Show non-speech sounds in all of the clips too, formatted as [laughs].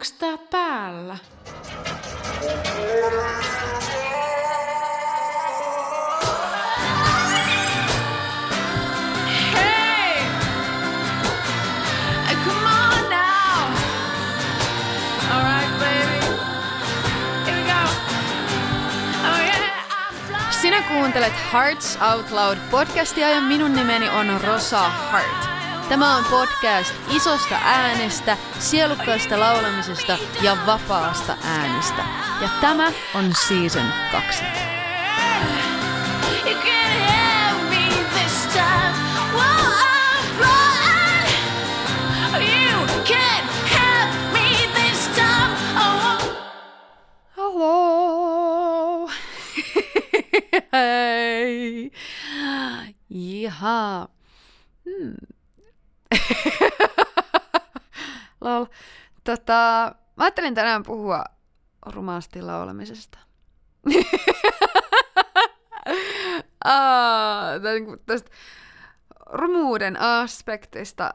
Onks tää päällä? Sinä kuuntelet Hearts Out Loud podcastia ja minun nimeni on Rosa Hart. Tämä on podcast isosta äänestä, sielukkaasta laulamisesta ja vapaasta äänestä. Ja tämä on season 2. You can have me this time. While I'm flying. You can have me this time. Oh. Hello! [laughs] Hei! Jaha. Hmm. [laughs] Lol. Tota, mä ajattelin tänään puhua rumaasti laulamisesta. [laughs] Aa, niinku tästä rumuuden aspektista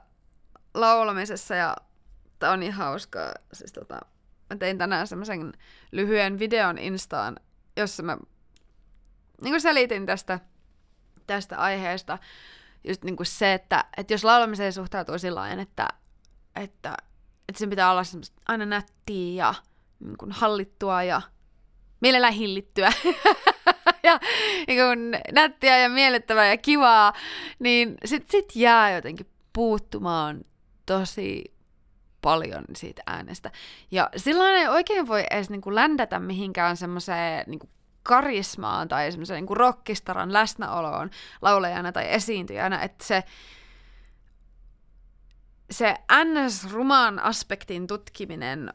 laulamisessa ja tää on niin hauskaa. Siis tota, mä tein tänään semmoisen lyhyen videon Instaan, jossa mä niin selitin tästä, tästä aiheesta just niin kuin se, että, että jos laulamiseen suhtautuu sillä että, että, että sen pitää olla aina nättiä ja niin kuin hallittua ja mielellään hillittyä [laughs] ja niin kuin nättiä ja miellyttävää ja kivaa, niin sit, sit jää jotenkin puuttumaan tosi paljon siitä äänestä. Ja silloin ei oikein voi edes niin kuin ländätä mihinkään semmoiseen niin karismaan tai semmoiseen niin rockistaran läsnäoloon laulajana tai esiintyjänä, että se, se NS-ruman aspektin tutkiminen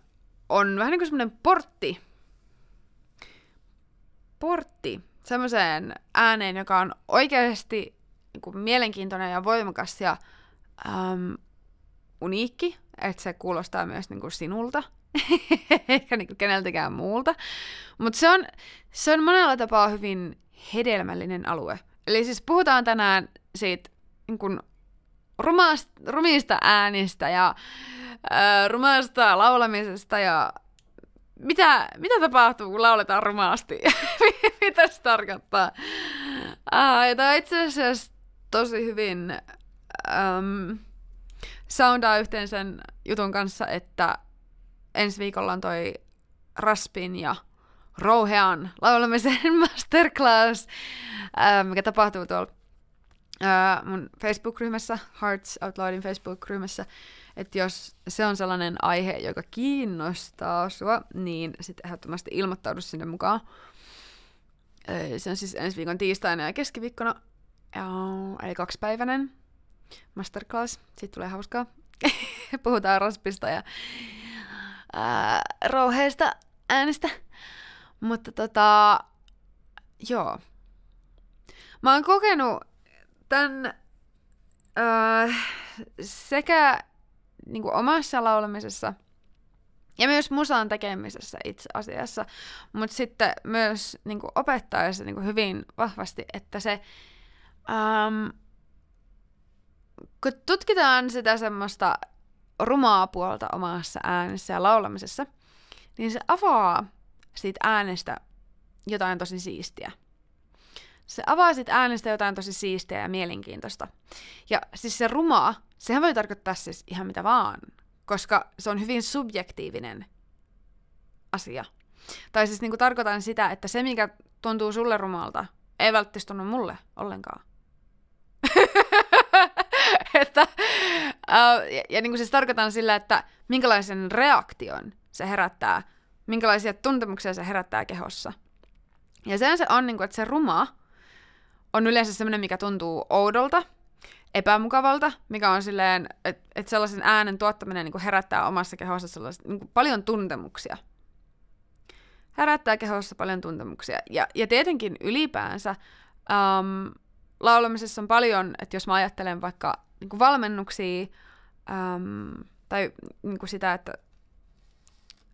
on vähän niin kuin semmoinen portti, portti semmoiseen ääneen, joka on oikeasti niin kuin mielenkiintoinen ja voimakas ja äm, uniikki, että se kuulostaa myös niin kuin sinulta, [laughs] eikä niin kuin keneltäkään muulta. Mutta se on, se on monella tapaa hyvin hedelmällinen alue. Eli siis puhutaan tänään siitä niin kuin rumasta, rumista äänistä ja ää, rumasta laulamisesta ja mitä, mitä tapahtuu, kun lauletaan rumaasti? [laughs] mitä se tarkoittaa? Ah, ja tämä itse asiassa tosi hyvin äm, soundaa yhteen sen jutun kanssa, että ensi viikolla on toi Raspin ja Rouhean laulamisen [laughs] masterclass, mikä tapahtuu tuolla mun Facebook-ryhmässä, Hearts Out Loudin Facebook-ryhmässä. Että jos se on sellainen aihe, joka kiinnostaa sua, niin sitten ehdottomasti ilmoittaudu sinne mukaan. Se on siis ensi viikon tiistaina ja keskiviikkona, eli kaksipäiväinen masterclass. Siitä tulee hauskaa. [laughs] Puhutaan raspista ja ää, rouheista äänistä. Mutta tota, joo. Mä oon kokenut tämän ää, sekä niin kuin omassa laulamisessa ja myös musan tekemisessä itse asiassa, mutta sitten myös niin kuin opettaessa niin kuin hyvin vahvasti, että se, äm, kun tutkitaan sitä semmoista rumaa puolta omassa äänessä ja laulamisessa, niin se avaa siitä äänestä jotain tosi siistiä. Se avaa siitä äänestä jotain tosi siistiä ja mielenkiintoista. Ja siis se rumaa, sehän voi tarkoittaa siis ihan mitä vaan, koska se on hyvin subjektiivinen asia. Tai siis niin kuin tarkoitan sitä, että se mikä tuntuu sulle rumalta, ei välttämättä tunnu mulle ollenkaan. [laughs] että, uh, ja, ja niin kuin siis tarkoitan sillä, että minkälaisen reaktion se herättää, minkälaisia tuntemuksia se herättää kehossa. Ja sen se on, niin kuin, että se ruma on yleensä semmoinen, mikä tuntuu oudolta, epämukavalta, mikä on silleen, että, että sellaisen äänen tuottaminen niin kuin herättää omassa kehossa sellaiset, niin kuin paljon tuntemuksia. Herättää kehossa paljon tuntemuksia. Ja, ja tietenkin ylipäänsä um, laulamisessa on paljon, että jos mä ajattelen vaikka niin kuin valmennuksia um, tai niin kuin sitä, että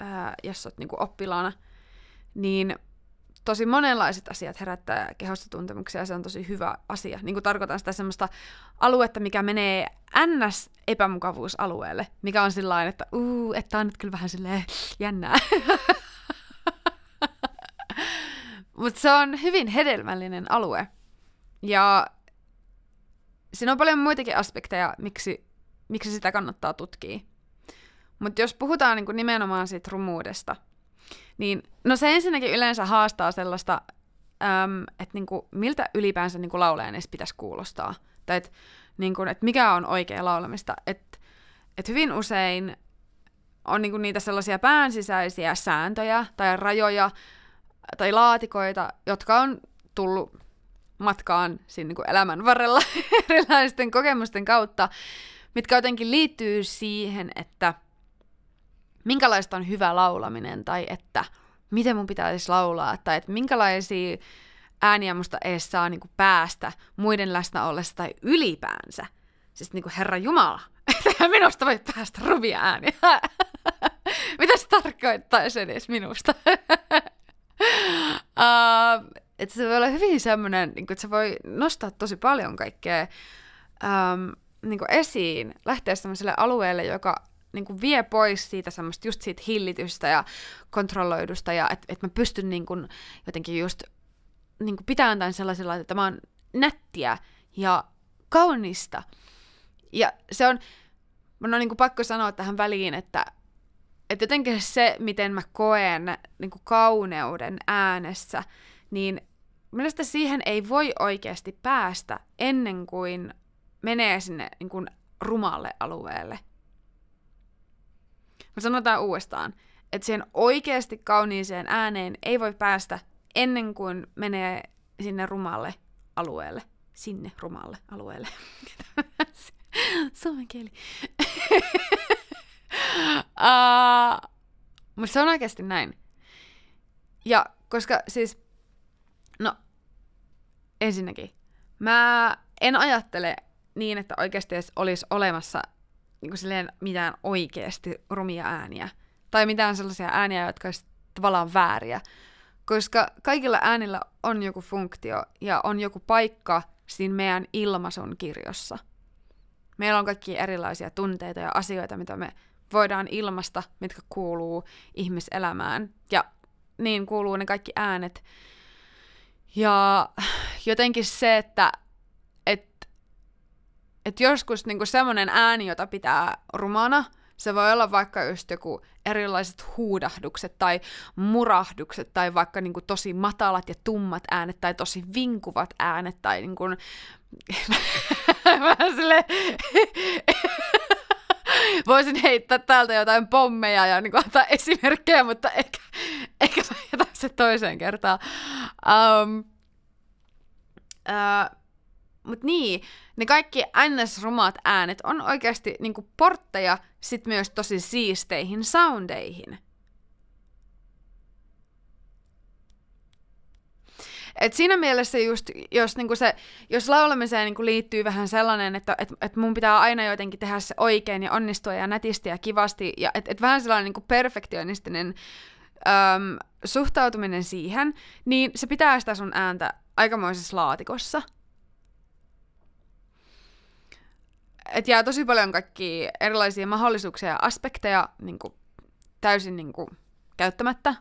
ää, jos olet niin kuin oppilaana, niin tosi monenlaiset asiat herättää kehostotuntemuksia ja se on tosi hyvä asia. Niin kuin tarkoitan sitä semmoista aluetta, mikä menee ns. epämukavuusalueelle, mikä on sillä että uu, että on nyt kyllä vähän silleen jännää. [laughs] Mutta se on hyvin hedelmällinen alue. Ja siinä on paljon muitakin aspekteja, miksi, miksi sitä kannattaa tutkia. Mutta jos puhutaan niin nimenomaan siitä rumuudesta, niin no se ensinnäkin yleensä haastaa sellaista, että niinku, miltä ylipäänsä niinku laulajan edes pitäisi kuulostaa. Tai että niinku, et mikä on oikea laulamista. Että et hyvin usein on niinku niitä sellaisia päänsisäisiä sääntöjä tai rajoja tai laatikoita, jotka on tullut matkaan siinä niinku elämän varrella [laughs] erilaisten kokemusten kautta, mitkä jotenkin liittyy siihen, että – minkälaista on hyvä laulaminen, tai että miten mun pitäisi laulaa, tai että minkälaisia ääniä musta edes saa niin kuin päästä muiden läsnä ollessa tai ylipäänsä. Siis niin kuin Herra Jumala, [laughs] että minusta voi päästä ruvia ääniä. [laughs] Mitä se tarkoittaisi edes minusta? uh, että se voi olla hyvin semmoinen, niin että se voi nostaa tosi paljon kaikkea um, niin kuin esiin, lähteä semmoiselle alueelle, joka niin kuin vie pois siitä semmoista just siitä hillitystä ja kontrolloidusta ja että et mä pystyn niin kuin jotenkin just niin kuin pitämään tämän sellaisella, että tämä on nättiä ja kaunista. Ja se on, mun on niin kuin pakko sanoa tähän väliin, että, että jotenkin se, miten mä koen niin kuin kauneuden äänessä, niin mielestäni siihen ei voi oikeasti päästä ennen kuin menee sinne niin kuin rumalle alueelle. Mä sanotaan uudestaan, että siihen oikeasti kauniiseen ääneen ei voi päästä ennen kuin menee sinne rumalle alueelle. Sinne rumalle alueelle. [laughs] Suomen kieli. [laughs] uh, mutta se on oikeasti näin. Ja koska siis, no ensinnäkin, mä en ajattele niin, että oikeasti edes olisi olemassa niin kuin silleen mitään oikeasti rumia ääniä. Tai mitään sellaisia ääniä, jotka olisi tavallaan vääriä. Koska kaikilla äänillä on joku funktio ja on joku paikka siinä meidän ilmaisun kirjossa. Meillä on kaikki erilaisia tunteita ja asioita, mitä me voidaan ilmasta, mitkä kuuluu ihmiselämään. Ja niin kuuluu ne kaikki äänet. Ja jotenkin se, että että joskus niinku semmoinen ääni, jota pitää rumana, se voi olla vaikka just joku erilaiset huudahdukset tai murahdukset tai vaikka niinku tosi matalat ja tummat äänet tai tosi vinkuvat äänet tai niinku... [laughs] sille... [laughs] Voisin heittää täältä jotain pommeja ja niinku antaa esimerkkejä, mutta ehkä, ehkä mä jätän se toiseen kertaan. Um, uh, mutta niin, ne kaikki ns-rumat äänet on oikeasti niinku portteja sit myös tosi siisteihin soundeihin. Et siinä mielessä just, jos, niinku se, jos laulamiseen niinku liittyy vähän sellainen, että et, et mun pitää aina jotenkin tehdä se oikein ja onnistua ja nätisti ja kivasti, ja et, et vähän sellainen niinku perfektionistinen äm, suhtautuminen siihen, niin se pitää sitä sun ääntä aikamoisessa laatikossa – et jää tosi paljon kaikki erilaisia mahdollisuuksia ja aspekteja niin kuin, täysin niin kuin, käyttämättä.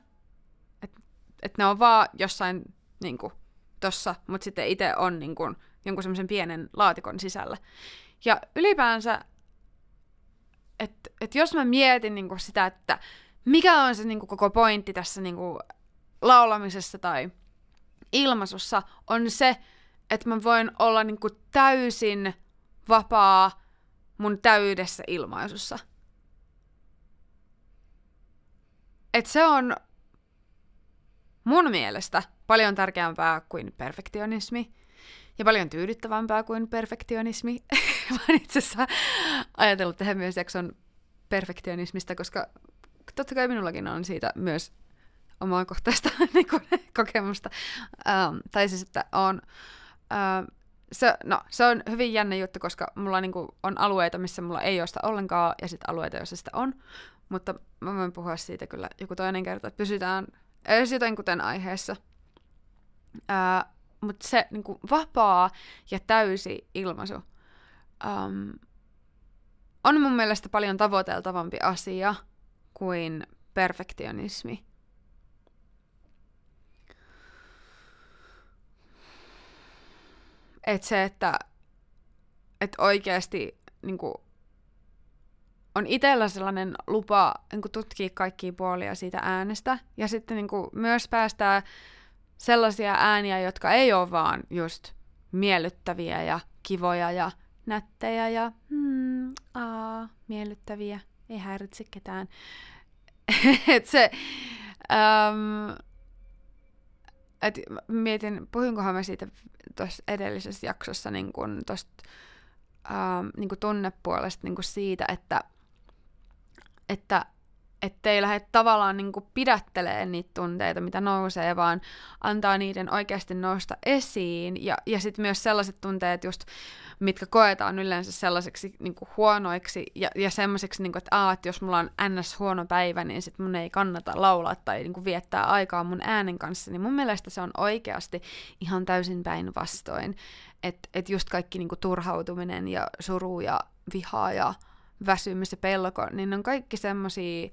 Että et ne on vaan jossain niin kuin, tossa, mutta sitten itse on niin kuin, jonkun semmoisen pienen laatikon sisällä. Ja ylipäänsä, että et jos mä mietin niin kuin, sitä, että mikä on se niin kuin, koko pointti tässä niin kuin, laulamisessa tai ilmaisussa, on se, että mä voin olla niin kuin, täysin vapaa mun täydessä ilmaisussa. Et se on mun mielestä paljon tärkeämpää kuin perfektionismi ja paljon tyydyttävämpää kuin perfektionismi. [laughs] Mä oon itse asiassa ajatellut tehdä myös jakson perfektionismista, koska totta kai minullakin on siitä myös omaa kohtaista [laughs] niin kokemusta. Um, tai siis, että on um, se, no, se on hyvin jännä juttu, koska mulla niinku on alueita, missä mulla ei ole sitä ollenkaan, ja sitten alueita, joissa sitä on. Mutta mä voin puhua siitä kyllä joku toinen kerta, että pysytään edes joten kuten aiheessa. Mutta se niin kuin vapaa ja täysi ilmaisu um, on mun mielestä paljon tavoiteltavampi asia kuin perfektionismi. Et se, että et oikeasti niin kuin, on itsellä sellainen lupa niin kuin, tutkia kaikkia puolia siitä äänestä ja sitten niin kuin, myös päästää sellaisia ääniä, jotka ei ole vaan just miellyttäviä ja kivoja ja nättejä ja hmm, aa, miellyttäviä, ei häiritse ketään. [laughs] et se, um, et mietin, puhuinkohan mä siitä tuossa edellisessä jaksossa niin kun tosta, um, niin kun tunnepuolesta niin kun siitä, että, että ettei lähde tavallaan niin kuin pidättelee niitä tunteita, mitä nousee, vaan antaa niiden oikeasti nousta esiin. Ja, ja sitten myös sellaiset tunteet, just, mitkä koetaan yleensä sellaiseksi niin huonoiksi ja, ja semmoiseksi, niin kuin, että, aa, että jos mulla on ns. huono päivä, niin sitten mun ei kannata laulaa tai niin viettää aikaa mun äänen kanssa, niin mun mielestä se on oikeasti ihan täysin päinvastoin. Että et just kaikki niin turhautuminen ja suru ja viha ja väsymys ja pelko, niin ne on kaikki semmoisia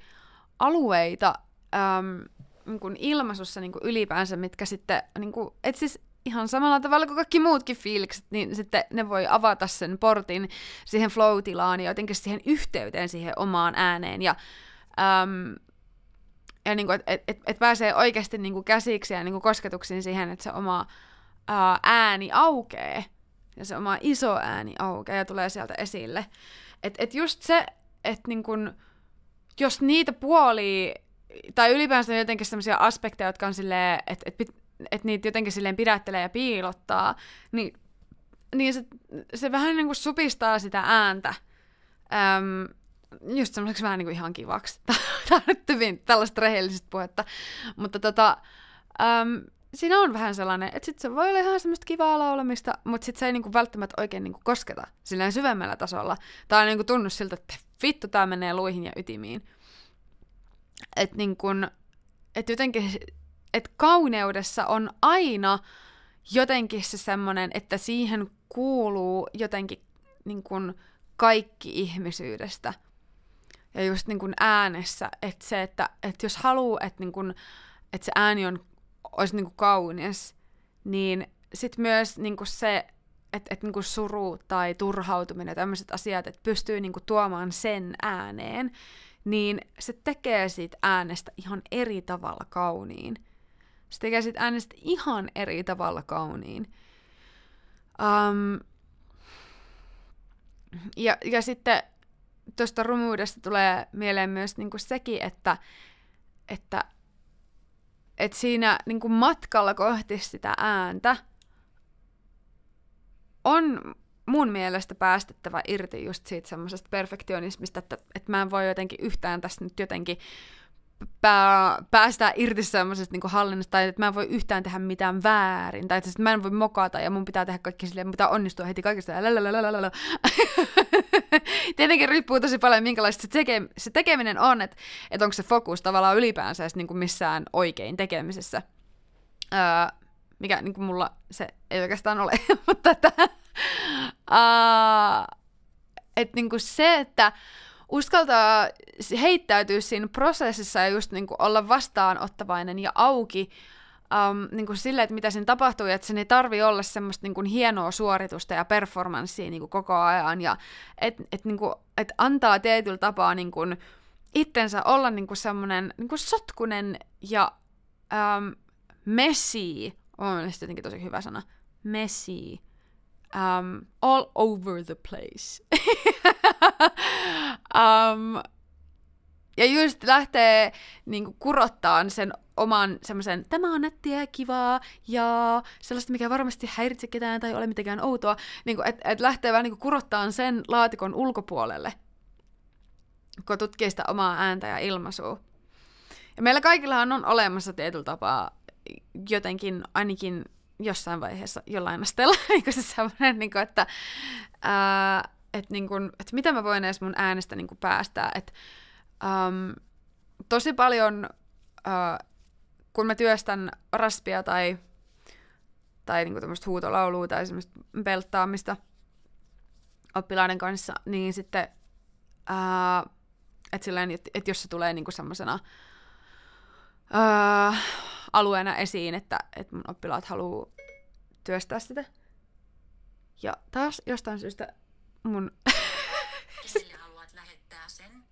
alueita äm, niin kuin ilmaisussa niin kuin ylipäänsä, mitkä sitten, niin kuin, et siis ihan samalla tavalla kuin kaikki muutkin fiilikset, niin sitten ne voi avata sen portin siihen flow-tilaan ja jotenkin siihen yhteyteen siihen omaan ääneen. Ja, äm, ja niin että et, et, et pääsee oikeasti niin kuin käsiksi ja niin kuin kosketuksiin siihen, että se oma ää, ääni aukee. Ja se oma iso ääni aukeaa ja tulee sieltä esille. Että et just se, että niin kuin, jos niitä puolia, tai ylipäänsä jotenkin sellaisia aspekteja, jotka on silleen, että et, et niitä jotenkin silleen pidättelee ja piilottaa, niin, niin se, se vähän niin kuin supistaa sitä ääntä. Öm, just semmoiseksi vähän niin kuin ihan kivaksi. [laughs] Tämä on nyt hyvin tällaista rehellisistä puhetta. Mutta tota, öm, siinä on vähän sellainen, että sit se voi olla ihan semmoista kivaa laulamista, mutta sit se ei niinku välttämättä oikein niinku kosketa silleen syvemmällä tasolla. Tai niinku tunnu siltä, että vittu tää menee luihin ja ytimiin. Että niinku, et jotenkin, että kauneudessa on aina jotenkin se semmoinen, että siihen kuuluu jotenkin niinku kaikki ihmisyydestä. Ja just niin kuin äänessä, että se, että, että jos haluaa, että, niin kuin, että se ääni on olisi niinku kaunis, niin sitten myös niinku se, että et niinku suru tai turhautuminen tämmöiset asiat, että pystyy niinku tuomaan sen ääneen, niin se tekee siitä äänestä ihan eri tavalla kauniin. Se tekee siitä äänestä ihan eri tavalla kauniin. Um, ja, ja sitten tuosta rumuudesta tulee mieleen myös niinku sekin, että, että että siinä niin kuin matkalla kohti sitä ääntä on mun mielestä päästettävä irti just siitä semmoisesta perfektionismista, että, että mä en voi jotenkin yhtään tässä nyt jotenkin pää, päästää irti semmoisesta niin hallinnasta, tai että mä en voi yhtään tehdä mitään väärin, tai että mä en voi mokata, ja mun pitää tehdä kaikki silleen, pitää onnistua heti kaikesta, [laughs] Tietenkin riippuu tosi paljon, minkälaista se, teke, se tekeminen on, että, että onko se fokus tavallaan ylipäänsä edes niin kuin missään oikein tekemisessä. Öö, mikä niin kuin mulla se ei oikeastaan ole, [laughs] mutta että, uh, että niin kuin se, että uskaltaa heittäytyä siinä prosessissa ja just niin kuin olla vastaanottavainen ja auki um, niin kuin sille, että mitä siinä tapahtuu, että sen ei tarvi olla semmoista niin kuin hienoa suoritusta ja performanssia niin kuin koko ajan, ja että et, niin kuin, et antaa tietyllä tapaa niin kuin itsensä olla niin kuin semmoinen niin kuin sotkunen ja um, messy, on mielestäni jotenkin tosi hyvä sana, messy, um, all over the place. [laughs] um, ja just lähtee niin kurottaan sen oman semmoisen, tämä on nättiä ja kivaa ja sellaista, mikä varmasti häiritse ketään tai ole mitenkään outoa, niin että et lähtee vähän niin kurottaan sen laatikon ulkopuolelle, kun tutkii sitä omaa ääntä ja ilmaisua. Ja meillä kaikillahan on olemassa tietyllä tapaa jotenkin ainakin jossain vaiheessa jollain asteella [laughs] niin se semmoinen, niin kuin, että, ää, että, niin kuin, että mitä mä voin edes mun äänestä niin kuin päästää. Että, äm, tosi paljon, ää, kun mä työstän raspia tai tai niin kuin huutolaulua tai semmoista pelttaamista oppilaiden kanssa, niin sitten, että silleen, että, että jos se tulee niin kuin semmoisena ää, alueena esiin, että, että mun oppilaat haluaa työstää sitä. Ja taas jostain syystä mun... [laughs] Kenelle haluat lähettää sen?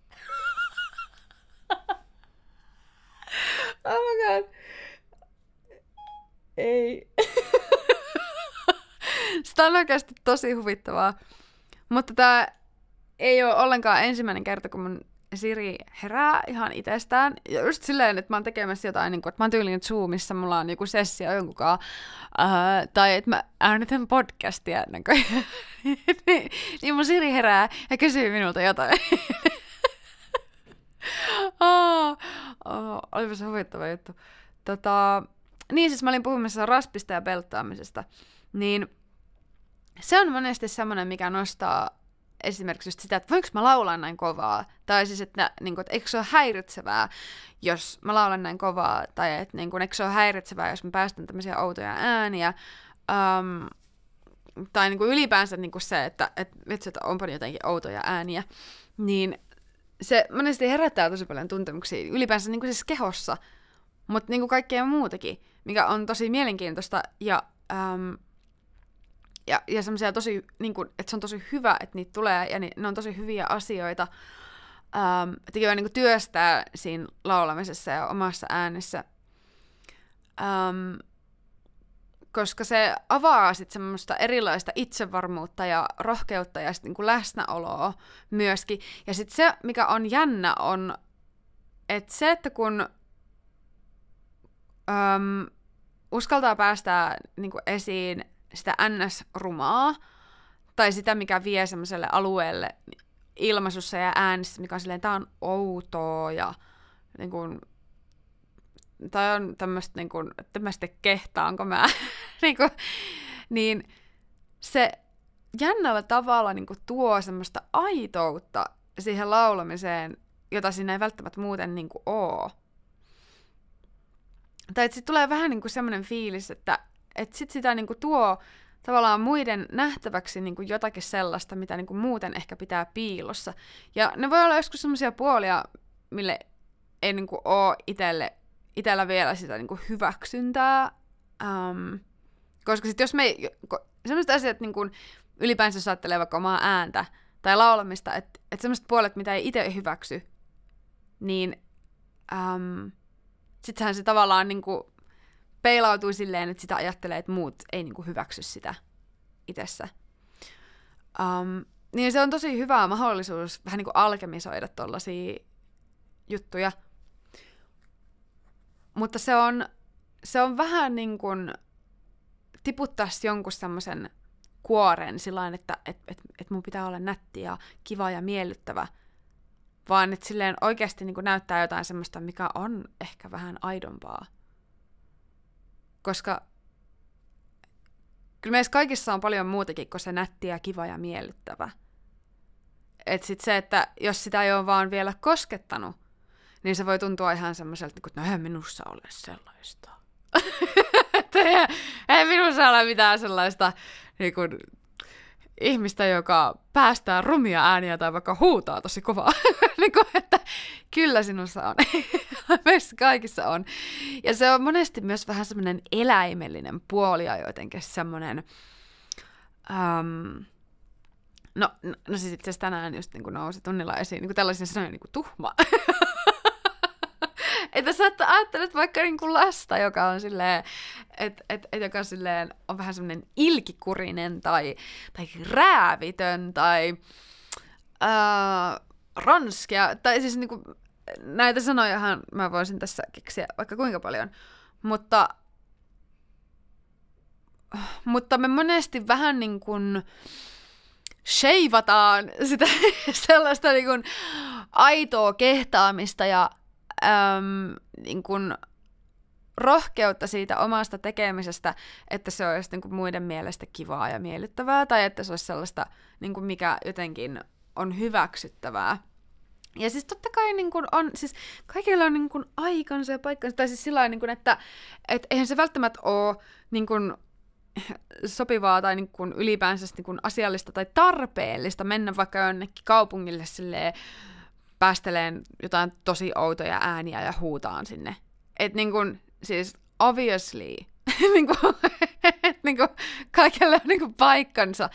Oh my god. Ei. [laughs] Sitä on oikeasti tosi huvittavaa. Mutta tämä ei ole ollenkaan ensimmäinen kerta, kun mun Siri herää ihan itsestään. Ja just silleen, että mä oon tekemässä jotain, niin kuin, että mä oon tyyliin Zoomissa, mulla on joku sessio jonkun kanssa, uh, tai että mä äänitän podcastia ennen kuin, niin, [laughs] niin mun Siri herää ja kysyy minulta jotain. [laughs] oh, oh, olipa se huvittava juttu. Tota, niin siis mä olin puhumassa raspista ja pelttaamisesta, niin se on monesti semmoinen, mikä nostaa esimerkiksi just sitä, että voinko mä laulaa näin kovaa, tai siis, että, niin kuin, että eikö se ole häiritsevää, jos mä laulan näin kovaa, tai että niin kuin, eikö se ole häiritsevää, jos mä päästän tämmöisiä outoja ääniä, um, tai niin kuin ylipäänsä niin kuin se, että, että vitsi, että onpa jotenkin outoja ääniä, niin se monesti herättää tosi paljon tuntemuksia, ylipäänsä niin kuin siis kehossa, mutta niin kuin kaikkea muutakin, mikä on tosi mielenkiintoista, ja um, ja, ja semmoisia tosi, niin kuin, että se on tosi hyvä, että niitä tulee, ja ni, ne on tosi hyviä asioita, ähm, voi niin työstää siinä laulamisessa ja omassa äänessä. Ähm, koska se avaa sitten semmoista erilaista itsevarmuutta ja rohkeutta ja sit niinku läsnäoloa myöskin. Ja sitten se, mikä on jännä, on, että se, että kun äm, uskaltaa päästää niinku esiin sitä ns-rumaa, tai sitä, mikä vie semmoiselle alueelle ilmaisussa ja äänessä, mikä on silleen, tää on outoa ja niin kuin, tai on tämmöistä, niin kuin, että mä sitten kehtaanko mä, [laughs] niin, kuin, niin se jännällä tavalla niin kuin, tuo semmoista aitoutta siihen laulamiseen, jota siinä ei välttämättä muuten niin kuin, oo. Tai että tulee vähän niin kuin semmoinen fiilis, että että sit sitä niinku tuo tavallaan muiden nähtäväksi niinku jotakin sellaista, mitä niinku muuten ehkä pitää piilossa. Ja ne voi olla joskus sellaisia puolia, mille ei niinku ole itelle, itellä vielä sitä niinku hyväksyntää. Um, koska sit jos me, sellaiset asiat niinku, ylipäänsä jos ajattelee vaikka omaa ääntä tai laulamista, että et sellaiset puolet, mitä ei itse hyväksy, niin um, sittenhän se tavallaan niinku peilautuu silleen, että sitä ajattelee, että muut ei niinku hyväksy sitä itsessä. Um, niin se on tosi hyvä mahdollisuus vähän niinku alkemisoida tollasia juttuja. Mutta se on, se on vähän niin kuin tiputtaisi jonkun semmoisen kuoren sillä että et, et, et mun pitää olla nätti ja kiva ja miellyttävä, vaan että silleen oikeasti niin näyttää jotain semmoista, mikä on ehkä vähän aidompaa. Koska kyllä meissä kaikissa on paljon muutakin kuin se nätti ja kiva ja miellyttävä. Et sit se, että jos sitä ei ole vaan vielä koskettanut, niin se voi tuntua ihan semmoiselta, että no eihän minussa ole sellaista. [laughs] ei, ei minussa ole mitään sellaista niin kuin, ihmistä, joka päästää rumia ääniä tai vaikka huutaa tosi kovaa. [laughs] niin kuin, että kyllä sinussa on. [laughs] Meissä kaikissa on. Ja se on monesti myös vähän semmoinen eläimellinen puoli ja jotenkin semmoinen... Um, no, no, siis itse asiassa tänään just niin kuin nousi tunnilla esiin niin kuin tällaisia sanoja niin kuin tuhma. [laughs] että sä ajattelet vaikka niin kuin lasta, joka on silleen, että et, et, joka silleen on vähän semmoinen ilkikurinen tai, tai räävitön tai äh, ranskea, tai siis niin kuin, näitä sanojahan mä voisin tässä keksiä vaikka kuinka paljon, mutta mutta me monesti vähän niin kuin sheivataan sitä [laughs] sellaista niin kuin aitoa kehtaamista ja äm, niin kuin rohkeutta siitä omasta tekemisestä, että se olisi niin kuin muiden mielestä kivaa ja miellyttävää, tai että se olisi sellaista, niin kuin mikä jotenkin on hyväksyttävää. Ja siis totta kai niin kuin on, siis kaikilla on niin kuin aikansa ja paikkansa, tai siis sillä niin että et eihän se välttämättä ole niin kuin [laughs] sopivaa tai niin kuin ylipäänsä niin kuin asiallista tai tarpeellista mennä vaikka jonnekin kaupungille silleen päästeleen jotain tosi outoja ääniä ja huutaan sinne. Et niin kuin, siis obviously, [laughs] niin kuin, niin kuin, kaikille on niin kuin paikkansa.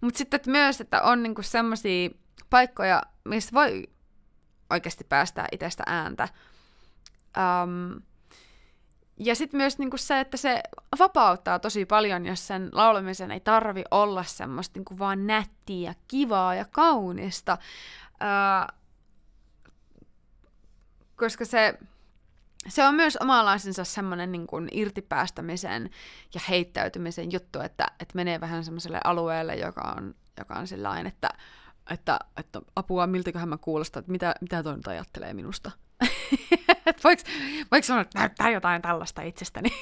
Mutta sitten että myös, että on niin semmoisia paikkoja, missä voi oikeasti päästää itsestä ääntä. Um, ja sitten myös niinku se, että se vapauttaa tosi paljon, jos sen laulamisen ei tarvi olla semmoista niinku vaan nättiä ja kivaa ja kaunista. Öö, koska se, se on myös omalaisensa semmoinen niin kuin irtipäästämisen ja heittäytymisen juttu, että, että menee vähän semmoiselle alueelle, joka on, joka on sellainen, että, että, että apua, miltäköhän mä kuulostan, että mitä, mitä toi nyt ajattelee minusta. [laughs] voiko, voiko sanoa, että näyttää jotain tällaista itsestäni? [laughs]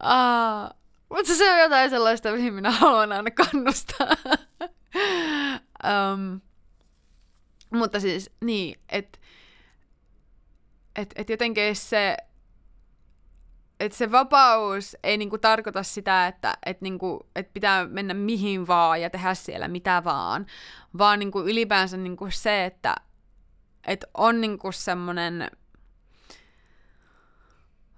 ah, mutta se on jotain sellaista, mihin minä haluan aina kannustaa. [laughs] um, mutta siis niin, että et, et jotenkin se, et se vapaus ei niinku tarkoita sitä, että et niinku, et pitää mennä mihin vaan ja tehdä siellä mitä vaan, vaan niinku ylipäänsä niinku se, että et on niinku semmoinen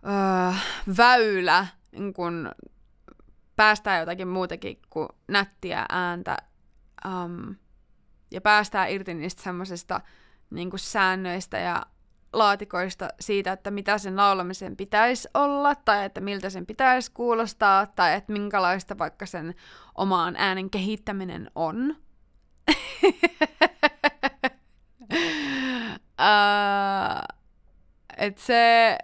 öö, väylä niinku, päästää jotakin muutakin kuin nättiä ääntä. Um, ja päästään irti niistä semmoisista niin säännöistä ja laatikoista siitä, että mitä sen laulamisen pitäisi olla, tai että miltä sen pitäisi kuulostaa, tai että minkälaista vaikka sen omaan äänen kehittäminen on. uh, [laughs] et se,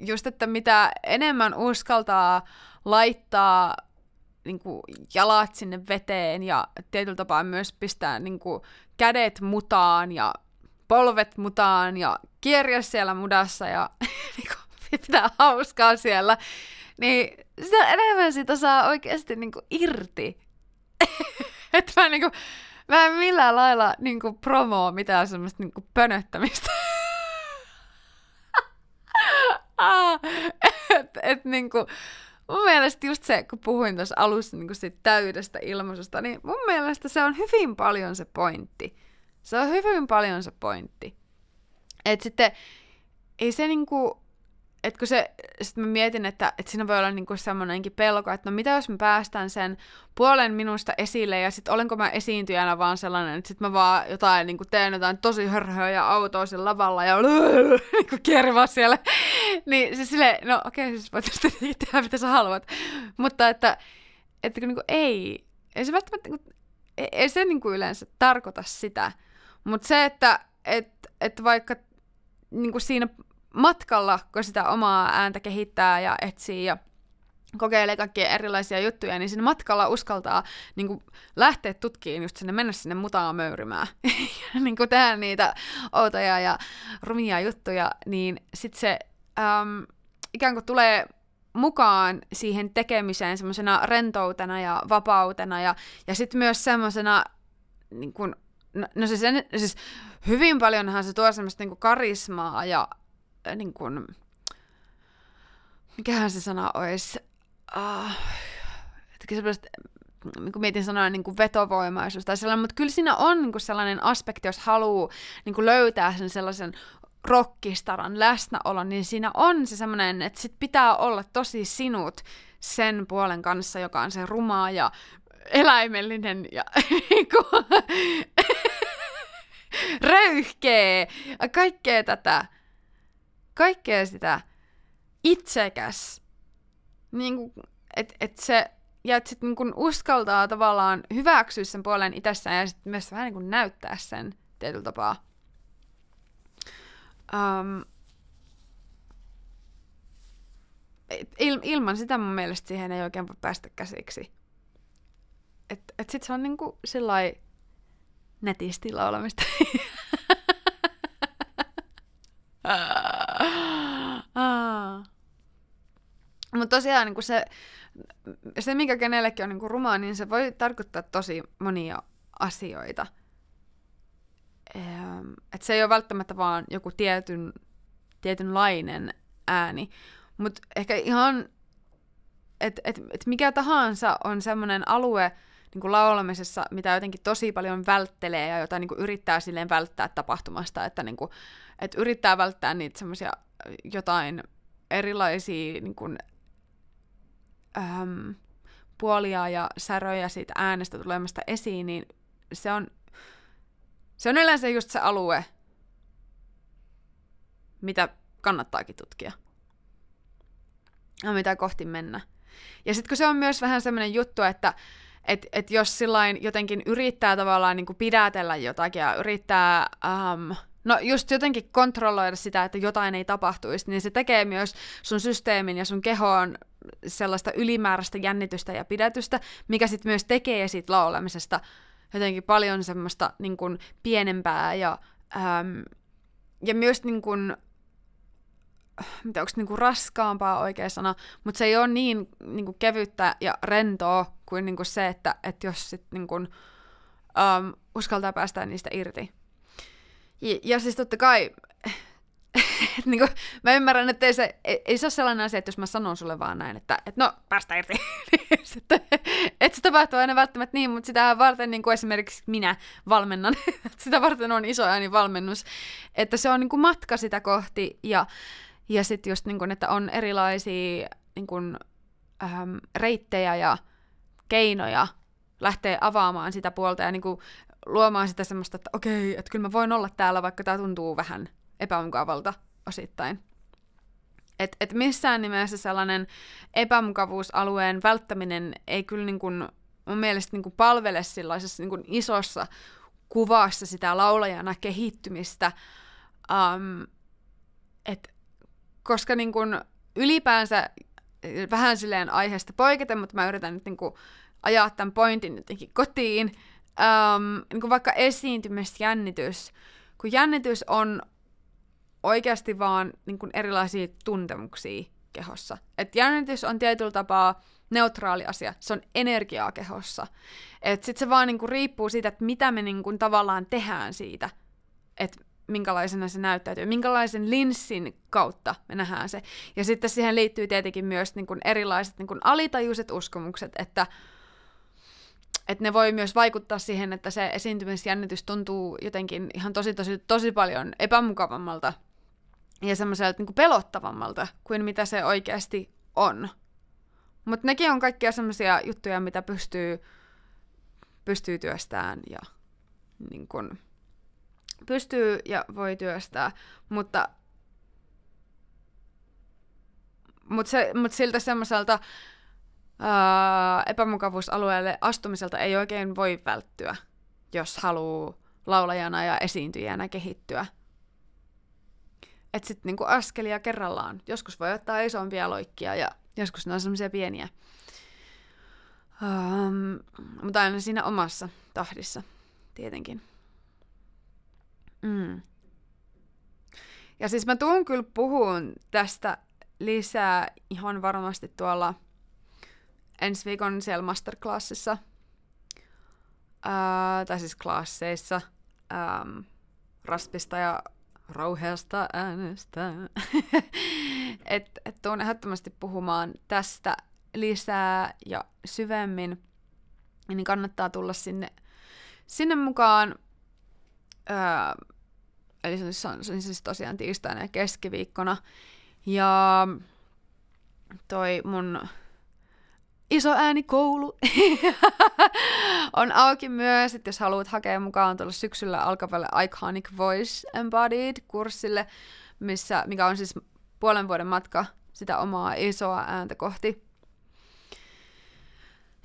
just että mitä enemmän uskaltaa laittaa niin kuin, jalat sinne veteen ja tietyllä tapaa myös pistää niin kuin, kädet mutaan ja polvet mutaan ja kierjä siellä mudassa ja [laughs] niin kuin, pitää hauskaa siellä, niin sitä enemmän sitä saa oikeasti niin kuin, irti. [laughs] että mä, niin kuin, mä en millään lailla niin kuin, promoo mitään semmoista niin kuin, pönöttämistä. [laughs] ah, et, et, niin kuin, mun mielestä just se, kun puhuin tuossa alussa niin siitä täydestä ilmaisusta, niin mun mielestä se on hyvin paljon se pointti. Se on hyvin paljon se pointti. että sitten ei se niinku, että kun se, sit mä mietin, että, että siinä voi olla niinku semmoinenkin pelko, että no mitä jos mä päästän sen puolen minusta esille ja sitten olenko mä esiintyjänä vaan sellainen, että sitten mä vaan jotain niinku teen jotain tosi hörhöä ja autoa sen lavalla ja [laughs] niinku kierrä siellä. niin se sille, no okei, okay, siis voit tehdä mitä sä haluat. Mutta että, että niinku ei, ei se välttämättä, niinku, ei, ei se niinku yleensä tarkoita sitä. Mutta se, että et, et vaikka niinku siinä matkalla, kun sitä omaa ääntä kehittää ja etsii ja kokeilee kaikkia erilaisia juttuja, niin siinä matkalla uskaltaa niin kuin, lähteä tutkiin just sinne, mennä sinne mutaan möyrimään. ja [laughs] niin kuin, tehdä niitä outoja ja rumia juttuja, niin sitten se äm, ikään kuin tulee mukaan siihen tekemiseen semmoisena rentoutena ja vapautena ja, ja sitten myös semmoisena niin kuin, no, no siis, siis hyvin paljonhan se tuo semmoista niin kuin karismaa ja niin kuin, mikähän se sana olisi, uh, niin kuin mietin sanoa niin kuin vetovoimaisuus tai sellainen, mutta kyllä siinä on niin kuin sellainen aspekti, jos haluaa niin kuin löytää sen sellaisen rockistaran läsnäolon, niin siinä on se semmoinen, että sit pitää olla tosi sinut sen puolen kanssa, joka on se rumaa ja eläimellinen ja [laughs] niin kuin, [laughs] röyhkeä, kaikkea tätä kaikkea sitä itsekäs, niin kuin, et, et se, ja että sitten niin uskaltaa tavallaan hyväksyä sen puolen itsessään ja sitten myös vähän niin kuin näyttää sen tietyllä tapaa. Um, il, ilman sitä mun mielestä siihen ei oikein voi päästä käsiksi. Että et sit se on niinku sillai netisti laulamista. [laughs] Mutta tosiaan niin se, se, mikä kenellekin on niin rumaa, niin se voi tarkoittaa tosi monia asioita. Et se ei ole välttämättä vaan joku tietyn, tietynlainen ääni. Mutta ehkä ihan, että et, et mikä tahansa on semmoinen alue niin kuin laulamisessa, mitä jotenkin tosi paljon välttelee ja jota niin kuin yrittää silleen välttää tapahtumasta, että niin kuin, et yrittää välttää niitä semmoisia jotain erilaisia niin kuin, äm, puolia ja säröjä siitä äänestä tulemasta esiin, niin se on, se on yleensä just se alue, mitä kannattaakin tutkia. Ja mitä kohti mennä. Ja sitten kun se on myös vähän semmoinen juttu, että et, et jos sillain jotenkin yrittää tavallaan niin pidätellä jotakin ja yrittää, um, no just jotenkin kontrolloida sitä, että jotain ei tapahtuisi, niin se tekee myös sun systeemin ja sun kehoon sellaista ylimääräistä jännitystä ja pidätystä, mikä sitten myös tekee siitä laulemisesta jotenkin paljon semmoista niin kuin pienempää ja, äm, ja myös niin kuin, mitä onko niinku raskaampaa oikea sana, mutta se ei ole niin niinku kevyttä ja rentoa kuin niinku se, että et jos sit niinku, um, uskaltaa päästä niistä irti. Ja, ja siis totta kai [laughs] niin kuin, mä ymmärrän, että ei se, ei, ei se ole sellainen asia, että jos mä sanon sulle vaan näin, että, että no, päästä irti. [laughs] Sitten, että se tapahtuu aina välttämättä niin, mutta sitä varten niin kuin esimerkiksi minä valmennan. [laughs] sitä varten on iso ääni valmennus. Että se on niin kuin matka sitä kohti ja, ja sitten just niin kuin, että on erilaisia niin kuin, ähm, reittejä ja keinoja lähteä avaamaan sitä puolta ja niin kuin, luomaan sitä semmoista, että okei, että kyllä mä voin olla täällä, vaikka tämä tuntuu vähän epämukavalta osittain. Et, et missään nimessä sellainen epämukavuusalueen välttäminen ei kyllä niin kuin, mun mielestä niin kuin palvele sellaisessa niin kuin isossa kuvassa sitä laulajana kehittymistä, um, et, koska niin kuin ylipäänsä vähän silleen aiheesta poiketen, mutta mä yritän nyt niin kuin ajaa tämän pointin jotenkin kotiin, um, niin kuin vaikka esiintymisjännitys, kun jännitys on oikeasti vaan niin kuin erilaisia tuntemuksia kehossa. Et jännitys on tietyllä tapaa neutraali asia, se on energiaa kehossa. Et se vaan niinku riippuu siitä, että mitä me niinku tavallaan tehdään siitä, että minkälaisena se näyttäytyy, minkälaisen linssin kautta me nähdään se. Ja sitten siihen liittyy tietenkin myös niinku erilaiset niinku alitajuiset uskomukset, että että ne voi myös vaikuttaa siihen, että se esiintymisjännitys tuntuu jotenkin ihan tosi tosi tosi paljon epämukavammalta ja semmoiselta niin pelottavammalta kuin mitä se oikeasti on. Mutta nekin on kaikkia semmoisia juttuja, mitä pystyy, pystyy työstämään ja niin kun, pystyy ja voi työstää, mutta mut se, mut siltä semmoiselta epämukavuusalueelle astumiselta ei oikein voi välttyä, jos haluaa laulajana ja esiintyjänä kehittyä että sitten niinku askelia kerrallaan. Joskus voi ottaa isompia loikkia ja joskus ne on semmoisia pieniä. Um, mutta aina siinä omassa tahdissa, tietenkin. Mm. Ja siis mä tuun kyllä puhun tästä lisää ihan varmasti tuolla ensi viikon siellä masterclassissa. Uh, tai siis klasseissa. Um, raspista ja rauheasta äänestä. [laughs] että et tuun ehdottomasti puhumaan tästä lisää ja syvemmin, niin kannattaa tulla sinne, sinne mukaan. Öö, eli se on, se on siis tosiaan tiistaina ja keskiviikkona. Ja toi mun iso äänikoulu [laughs] on auki myös, että jos haluat hakea mukaan tuolla syksyllä alkavalle Iconic Voice Embodied-kurssille, missä, mikä on siis puolen vuoden matka sitä omaa isoa ääntä kohti,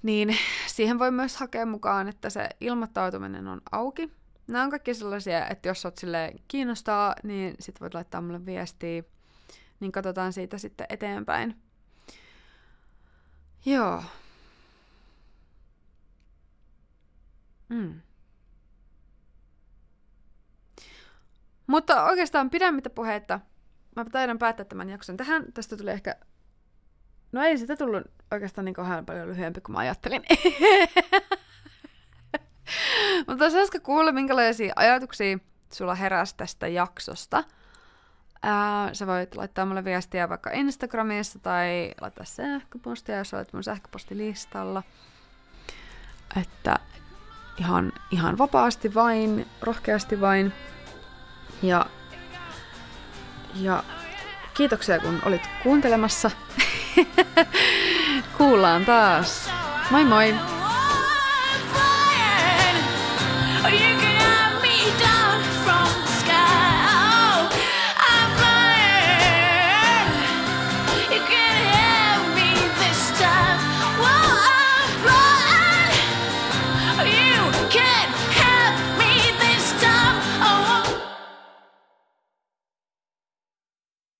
niin siihen voi myös hakea mukaan, että se ilmoittautuminen on auki. Nämä on kaikki sellaisia, että jos oot sille kiinnostaa, niin sit voit laittaa mulle viestiä, niin katsotaan siitä sitten eteenpäin. Joo. Mm. Mutta oikeastaan pidemmittä puhetta. Mä taidan päättää tämän jakson tähän. Tästä tuli ehkä... No ei sitä tullut oikeastaan niin kauhean paljon lyhyempi kuin mä ajattelin. [laughs] Mutta hauska kuulla, minkälaisia ajatuksia sulla heräsi tästä jaksosta. Ää, sä voit laittaa mulle viestiä vaikka Instagramissa tai laittaa sähköpostia, jos olet mun sähköpostilistalla. Että ihan, ihan vapaasti vain, rohkeasti vain. Ja, ja kiitoksia kun olit kuuntelemassa. [laughs] Kuullaan taas. Moi moi!